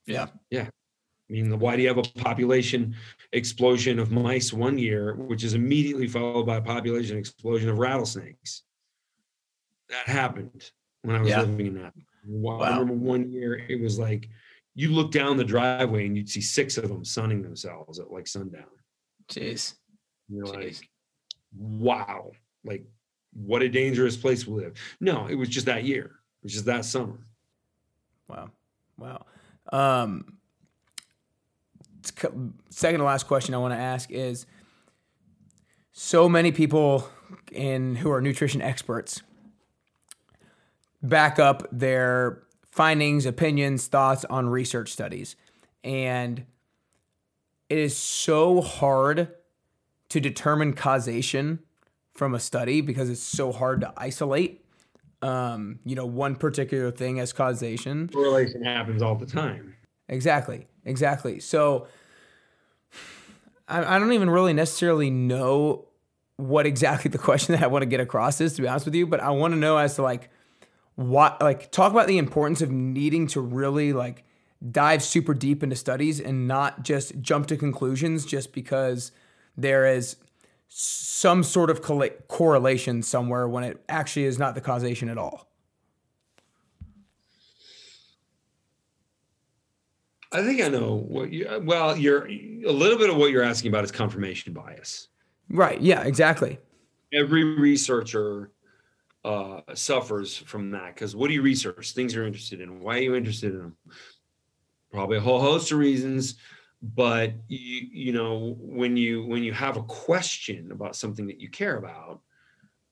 Yeah. Yeah. I mean, why do you have a population explosion of mice one year, which is immediately followed by a population explosion of rattlesnakes? That happened when I was Yeah. living in that. Wow. I remember one year it was like you look down the driveway and you'd see six of them sunning themselves at like sundown. Jeez. You're Jeez. like, wow, like what a dangerous place we live. No, it was just that year. It was just that summer. Wow. Wow. Um, second to last question I want to ask is so many people in who are nutrition experts back up their findings, opinions, thoughts on research studies. And it is so hard to determine causation from a study because it's so hard to isolate um, you know, one particular thing as causation. Correlation happens all the time. Exactly. Exactly. So I, I don't even really necessarily know what exactly the question that I want to get across is, to be honest with you, but I want to know as to like what, like, talk about the importance of needing to really like dive super deep into studies and not just jump to conclusions just because there is some sort of correlation somewhere when it actually is not the causation at all. I think I know what you. Well, you're a little bit of what you're asking about is confirmation bias. Right. Yeah. Exactly. Every researcher uh, suffers from that because what do you research? Things you're interested in. Why are you interested in them? Probably a whole host of reasons but you, you know when you when you have a question about something that you care about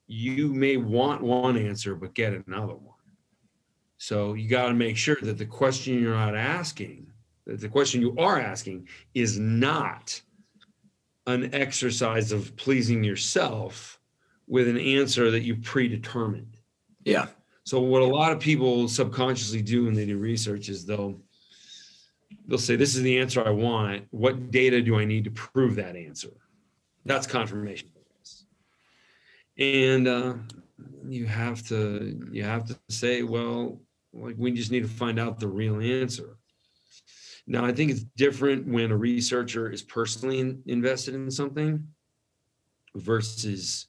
you may want one answer but get another one so you got to make sure that the question you're not asking the question you are asking is not an exercise of pleasing yourself with an answer that you predetermined yeah so what a lot of people subconsciously do when they do research is they'll they'll say, This is the answer I want. What data do I need to prove that answer? That's confirmation bias. And uh, you have to you have to say, well, like we just need to find out the real answer. Now, I think it's different when a researcher is personally in, invested in something versus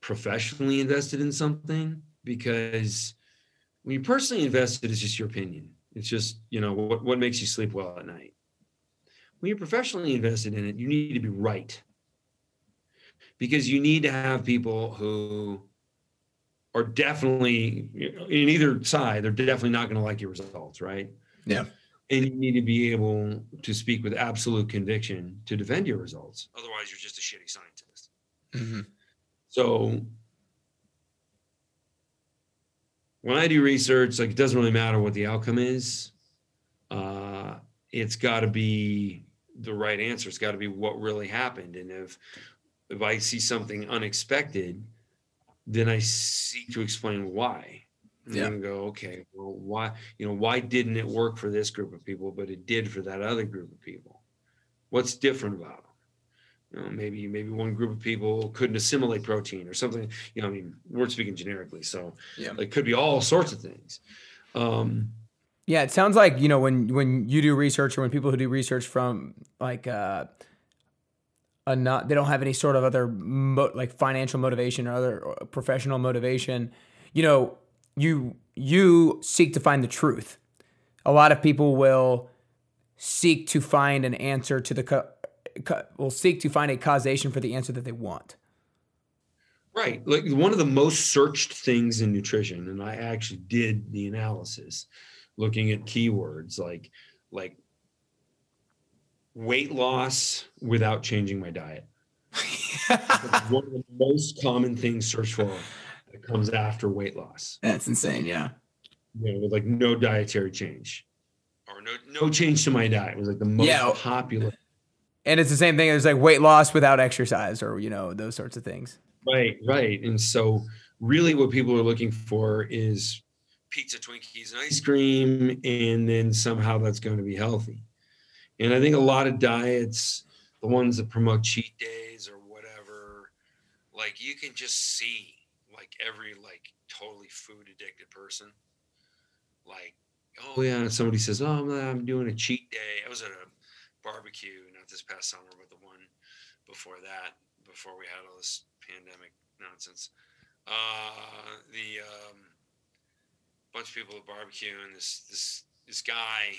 professionally invested in something because when you're personally invested, it's just your opinion. It's just, you know, what, what makes you sleep well at night. When you're professionally invested in it, you need to be right. Because you need to have people who are definitely in either side, they're definitely not going to like your results, right? Yeah. And you need to be able to speak with absolute conviction to defend your results. Otherwise, you're just a shitty scientist. Mm-hmm. So when I do research, like it doesn't really matter what the outcome is. Uh, it's got to be the right answer. It's got to be what really happened. And if if I see something unexpected, then I seek to explain why. And yeah. go, okay, well, why you know why didn't it work for this group of people, but it did for that other group of people? What's different about them You know, maybe maybe one group of people couldn't assimilate protein or something. You know, I mean, we're speaking generically, so yeah, it could be all sorts of things. Um, yeah, it sounds like you know when when you do research or when people who do research from like uh, a not they don't have any sort of other mo- like financial motivation or other professional motivation. You know, you you seek to find the truth. A lot of people will seek to find an answer to the co- will seek to find a causation for the answer that they want. Right. Like one of the most searched things in nutrition, and I actually did the analysis looking at keywords like like weight loss without changing my diet. one of the most common things searched for that comes after weight loss. That's insane, yeah. You know, with like no dietary change or no no change to my diet it was like the most yeah. popular and it's the same thing as like weight loss without exercise or you know those sorts of things right right and so really what people are looking for is pizza twinkies and ice cream and then somehow that's going to be healthy and i think a lot of diets the ones that promote cheat days or whatever like you can just see like every like totally food addicted person like oh yeah somebody says oh i'm doing a cheat day i was at a barbecue not this past summer, but the one before that, before we had all this pandemic nonsense. Uh, the um, bunch of people at barbecue and this this this guy,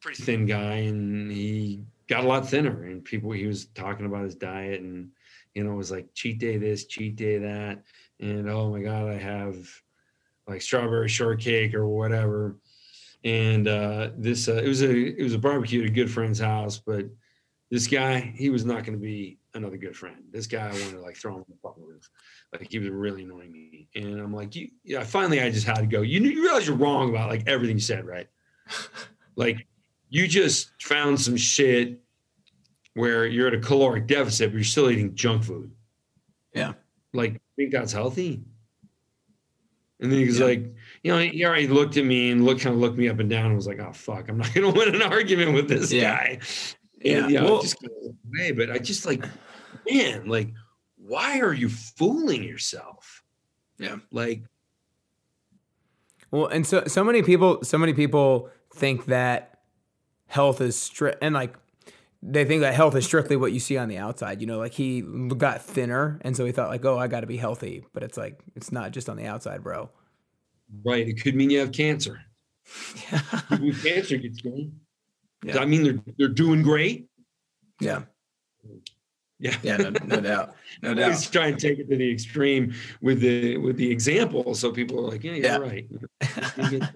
pretty thin guy, and he got a lot thinner. And people he was talking about his diet, and you know it was like cheat day this, cheat day that, and oh my god, I have like strawberry shortcake or whatever and uh, this uh, it was a it was a barbecue at a good friend's house, but this guy he was not going to be another good friend. This guy I wanted to like throw him on the fucking roof, like he was really annoying me. And I'm like, you, yeah. Finally, I just had to go. You you realize you're wrong about like everything you said, right? like you just found some shit where you're at a caloric deficit, but you're still eating junk food. Yeah. Like, think that's healthy? And then he was Yeah. like, you know, he already looked at me and looked kind of looked me up and down and was like, oh fuck, I'm not gonna win an argument with this Yeah. guy. Yeah. And, you know, Well- just kind of away. But I just like, man, like, why are you fooling yourself? Yeah. Like, Well, and so so many people so many people think that health is strict and like they think that health is strictly what you see on the outside. You know, like he got thinner and so he thought like, "Oh, I got to be healthy." But it's like it's not just on the outside, bro. right, it could mean you have cancer. With cancer get skinny. Does Yeah. that mean they're they're doing great? yeah. Yeah. Yeah, no, no doubt. No I always try and take it to the extreme with the with the example, so people are like, "Yeah, you're Yeah. right."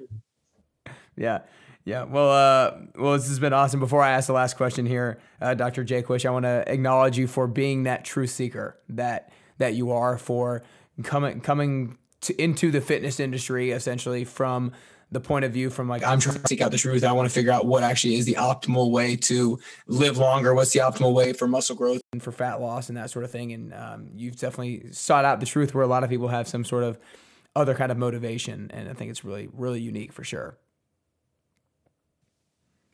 Yeah. Yeah. Well, uh, well, this has been awesome. Before I ask the last question here, uh, Dr. Jaquish, I want to acknowledge you for being that truth seeker that that you are for coming coming to, into the fitness industry essentially from the point of view from like I'm trying to seek out the truth. I want to figure out what actually is the optimal way to live longer. What's the optimal way for muscle growth and for fat loss and that sort of thing. And um, you've definitely sought out the truth where a lot of people have some sort of other kind of motivation, and I think it's really really unique for sure.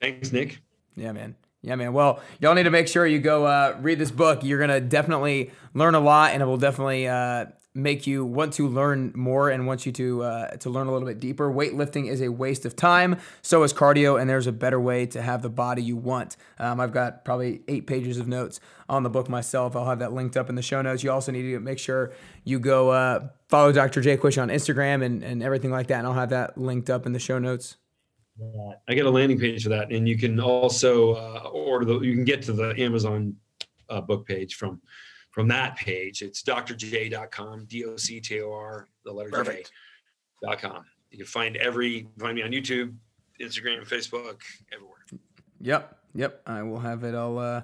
Thanks, Nick. Yeah, man. Yeah, man. Well, y'all need to make sure you go uh, read this book. You're gonna definitely learn a lot, and it will definitely uh, make you want to learn more and want you to uh, to learn a little bit deeper. Weightlifting is a waste of time. So is cardio, and there's a better way to have the body you want. Um, I've got probably eight pages of notes on the book myself. I'll have that linked up in the show notes. You also need to make sure you go uh, follow Dr. Jaquish on Instagram and, and everything like that, and I'll have that linked up in the show notes. I got a landing page for that, and you can also uh, order the. You can get to the Amazon uh, book page from from that page. It's drj.com, d o c t o r, the letter Perfect. J. dot com. You can find every find me on YouTube, Instagram, Facebook, everywhere. Yep, yep. I will have it all uh,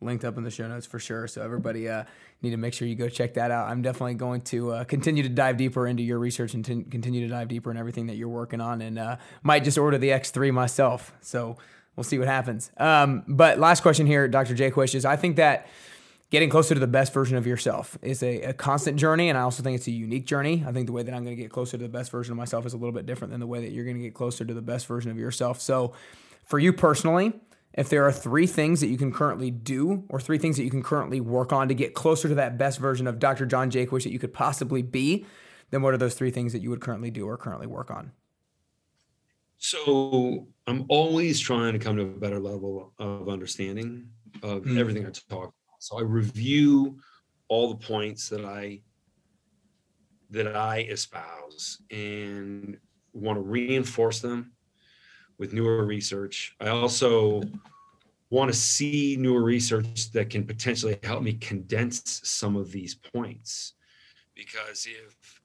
linked up in the show notes for sure. So everybody uh, need to make sure you go check that out. I'm definitely going to uh, continue to dive deeper into your research and t- continue to dive deeper in everything that you're working on, and uh, might just order the X3 myself. So we'll see what happens. Um, but last question here, Dr. Jaquish is I think that getting closer to the best version of yourself is a, a constant journey and i also think it's a unique journey i think the way that i'm going to get closer to the best version of myself is a little bit different than the way that you're going to get closer to the best version of yourself so for you personally if there are three things that you can currently do or three things that you can currently work on to get closer to that best version of dr john jaquish that you could possibly be then what are those three things that you would currently do or currently work on So I'm always trying to come to a better level of understanding of Mm. everything I talk about. So I review all the points that I that I espouse and want to reinforce them with newer research. I also want to see newer research that can potentially help me condense some of these points. Because if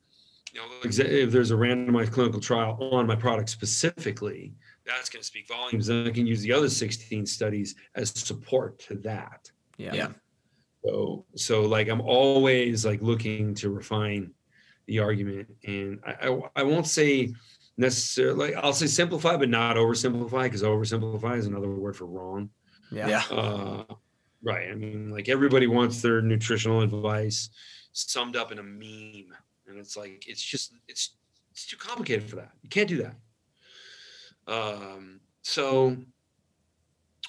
you know, if there's a randomized clinical trial on my product specifically, that's going to speak volumes. And I can use the other 16 studies as support to that. yeah Yeah. So, so like I'm always like looking to refine the argument, and I, I, I won't say necessarily. I'll say simplify, but not oversimplify, because oversimplify is another word for wrong. yeah Uh, right. I mean, like everybody wants their nutritional advice summed up in a meme, and it's like it's just it's it's too complicated for that. You can't do that. Um, so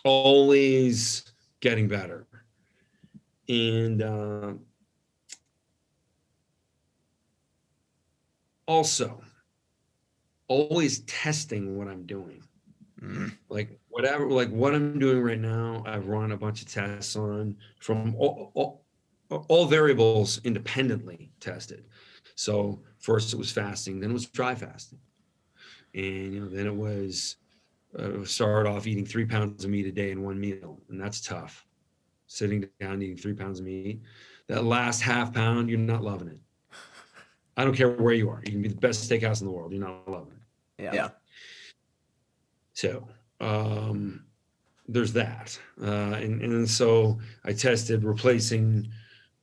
always getting better, and uh, also always testing what I'm doing. Mhm. like whatever like what i'm doing right now i've run a bunch of tests on from all, all, all variables independently tested. So first it was fasting then it was dry fasting. And you know then it was uh, started off eating three pounds of meat a day in one meal and that's tough. Sitting down eating three pounds of meat that last half pound you're not loving it. I don't care where you are. You can be the best steakhouse in the world. You're not loving it yeah Yeah. so um, there's that. Uh, and, and so I tested replacing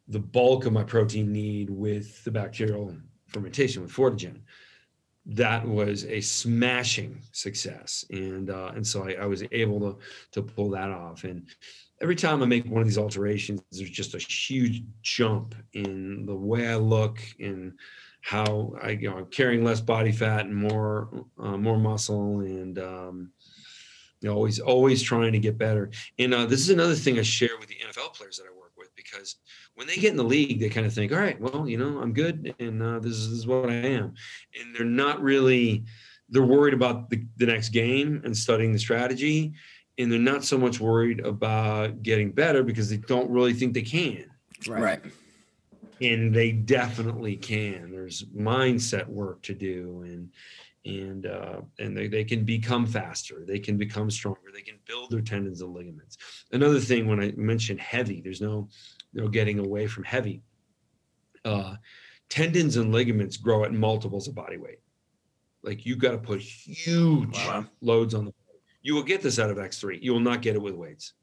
the bulk of my protein need with the bacterial fermentation with Fortagen. that was a smashing success, and uh, and so I, I was able to to pull that off. And every time I make one of these alterations, there's just a huge jump in the way I look and how I, you know, I'm carrying less body fat and more, uh, more muscle, and um, you know, always, always trying to get better. And uh, this is another thing I share with the NFL players that I work with because when they get in the league, they kind of think, all right, well, you know, I'm good, and uh, this, is, this is what I am, and they're not really. They're worried about the, the next game and studying the strategy, and they're not so much worried about getting better because they don't really think they can. Right. right. And they definitely can. There's mindset work to do, and and uh, and they, they can become faster they can become stronger they can build their tendons and ligaments another thing when i mentioned heavy there's no no getting away from heavy uh, tendons and ligaments grow at multiples of body weight like you've got to put huge wow. loads on the you will get this out of X3. You will not get it with weights.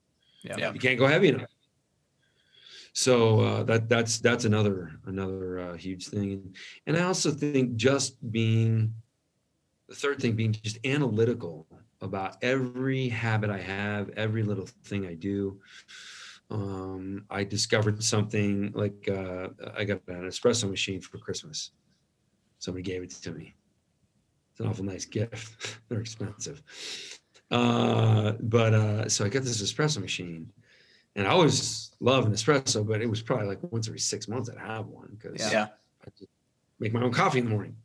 Yeah. You can't go heavy enough. So uh, that that's that's another another uh, huge thing, and, I also think just being the third thing being just analytical about every habit I have, every little thing I do. Um, I discovered something like uh, I got an espresso machine for Christmas. Somebody gave it to me. It's an awful nice gift. They're expensive. Uh, but uh, so I got this espresso machine, and I always love an espresso, but it was probably like once every six months I'd have one because yeah. I make my own coffee in the morning,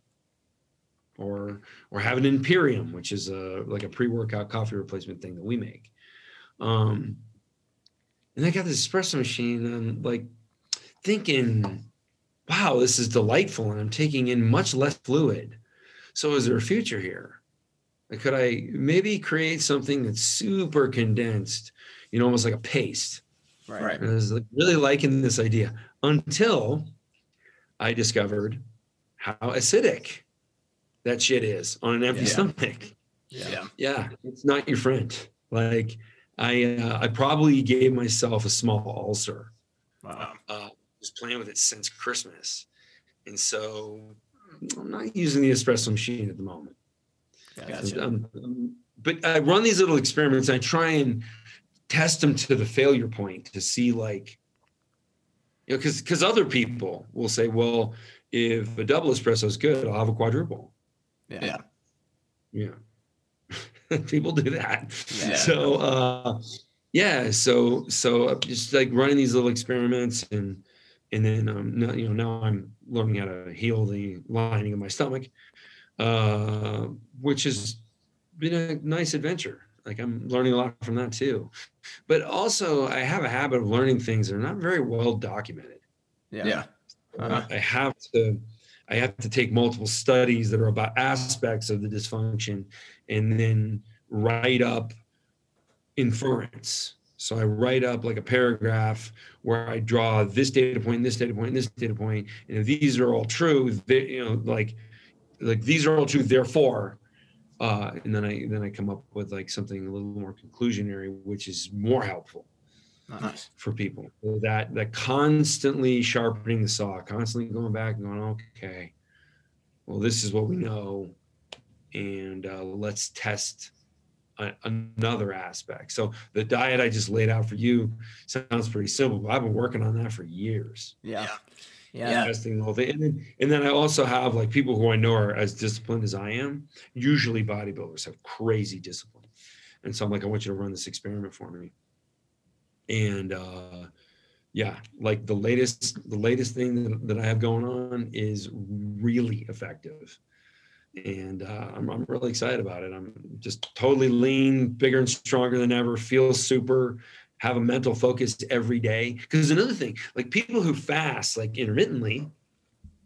or or have an Imperium, which is a like a pre-workout coffee replacement thing that we make. Um, and I got this espresso machine, and like thinking, wow, this is delightful, and I'm taking in much less fluid. So is there a future here? could I maybe create something that's super condensed, you know, almost like a paste? Right. And I was like really liking this idea until I discovered how acidic that shit is on an empty yeah. stomach. Yeah. Yeah. It's not your friend. Like I, uh, I probably gave myself a small ulcer. Wow. Uh, just playing with it since Christmas. And so I'm not using the espresso machine at the moment. Gotcha. Um, um, but I run these little experiments. I try and test them to the failure point to see, like, you know, because because other people will say, well, if a double espresso is good, I'll have a quadruple. Yeah. Yeah. people do that. Yeah. So, uh, yeah. So, so I'm just like running these little experiments and, and then, um, now, you know, now I'm learning how to heal the lining of my stomach uh, which has been a nice adventure. Like I'm learning a lot from that too. But also, I have a habit of learning things that are not very well documented. Yeah. yeah. Uh-huh. I have to. I have to take multiple studies that are about aspects of the dysfunction and then write up inference. So I write up like a paragraph where I draw this data point, this data point, this data point, and if these are all true, they, you know, like like these are all true therefore uh, and then i then i come up with like something a little more conclusionary which is more helpful nice. for people that that constantly sharpening the saw constantly going back and going okay well this is what we know and uh, let's test a, another aspect so the diet i just laid out for you sounds pretty simple but i've been working on that for years yeah. yeah yeah. testing the whole thing. And then, and then I also have like people who I know are as disciplined as I am. Usually bodybuilders have crazy discipline. And so I'm like, I want you to run this experiment for me. And uh yeah, like the latest, the latest thing that, that I have going on is really effective. And uh, I'm, I'm really excited about it. I'm just totally lean, bigger and stronger than ever, feel super have a mental focus every day. Because another thing, like people who fast like intermittently,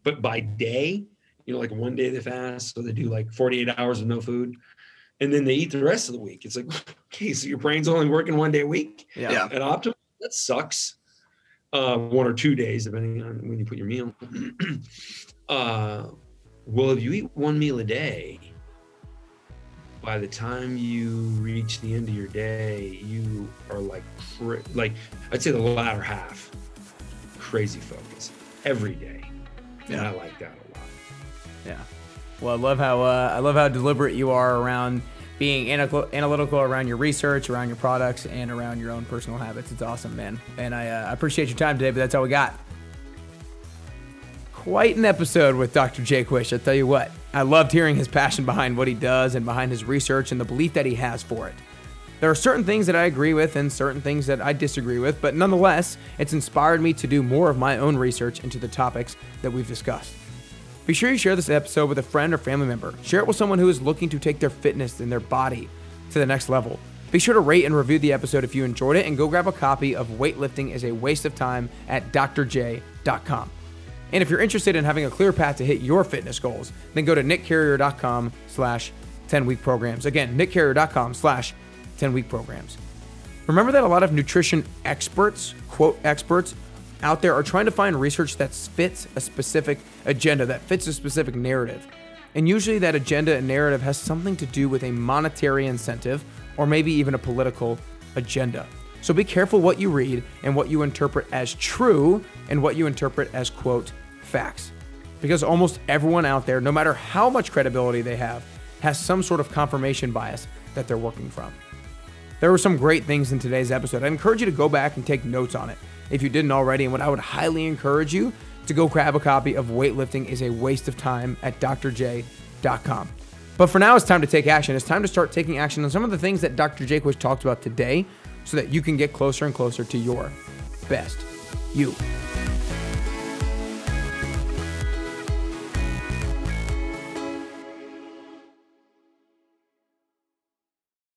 but by day, you know, like one day they fast, so they do like 48 hours of no food, and then they eat the rest of the week. It's like, okay, so your brain's only working one day a week. Yeah. At optimal, that sucks. Uh, one or two days, depending on when you put your meal. uh, well, if you eat one meal a day, by the time you reach the end of your day, you are like, like I'd say the latter half, crazy focus every day. Yeah. And I like that a lot. Yeah. Well, I love how uh, I love how deliberate you are around being analytical, analytical around your research, around your products, and around your own personal habits. It's awesome, man. And I uh, appreciate your time today. But that's all we got. Quite an episode with Dr. Jaquish. I tell you what, I loved hearing his passion behind what he does and behind his research and the belief that he has for it. There are certain things that I agree with and certain things that I disagree with, but nonetheless, it's inspired me to do more of my own research into the topics that we've discussed. Be sure you share this episode with a friend or family member. Share it with someone who is looking to take their fitness and their body to the next level. Be sure to rate and review the episode if you enjoyed it, and go grab a copy of Weightlifting is a Waste of Time at drj.com. And if you're interested in having a clear path to hit your fitness goals, then go to nickcarrier.com slash 10 week programs. Again, nickcarrier.com slash 10 week programs. Remember that a lot of nutrition experts, quote experts, out there are trying to find research that fits a specific agenda, that fits a specific narrative. And usually that agenda and narrative has something to do with a monetary incentive or maybe even a political agenda. So be careful what you read and what you interpret as true and what you interpret as, quote, facts. Because almost everyone out there, no matter how much credibility they have, has some sort of confirmation bias that they're working from. There were some great things in today's episode. I encourage you to go back and take notes on it if you didn't already. And what I would highly encourage you to go grab a copy of Weightlifting is a Waste of Time at drj.com. But for now, it's time to take action. It's time to start taking action on some of the things that Dr. Jaquish talked about today so that you can get closer and closer to your best you.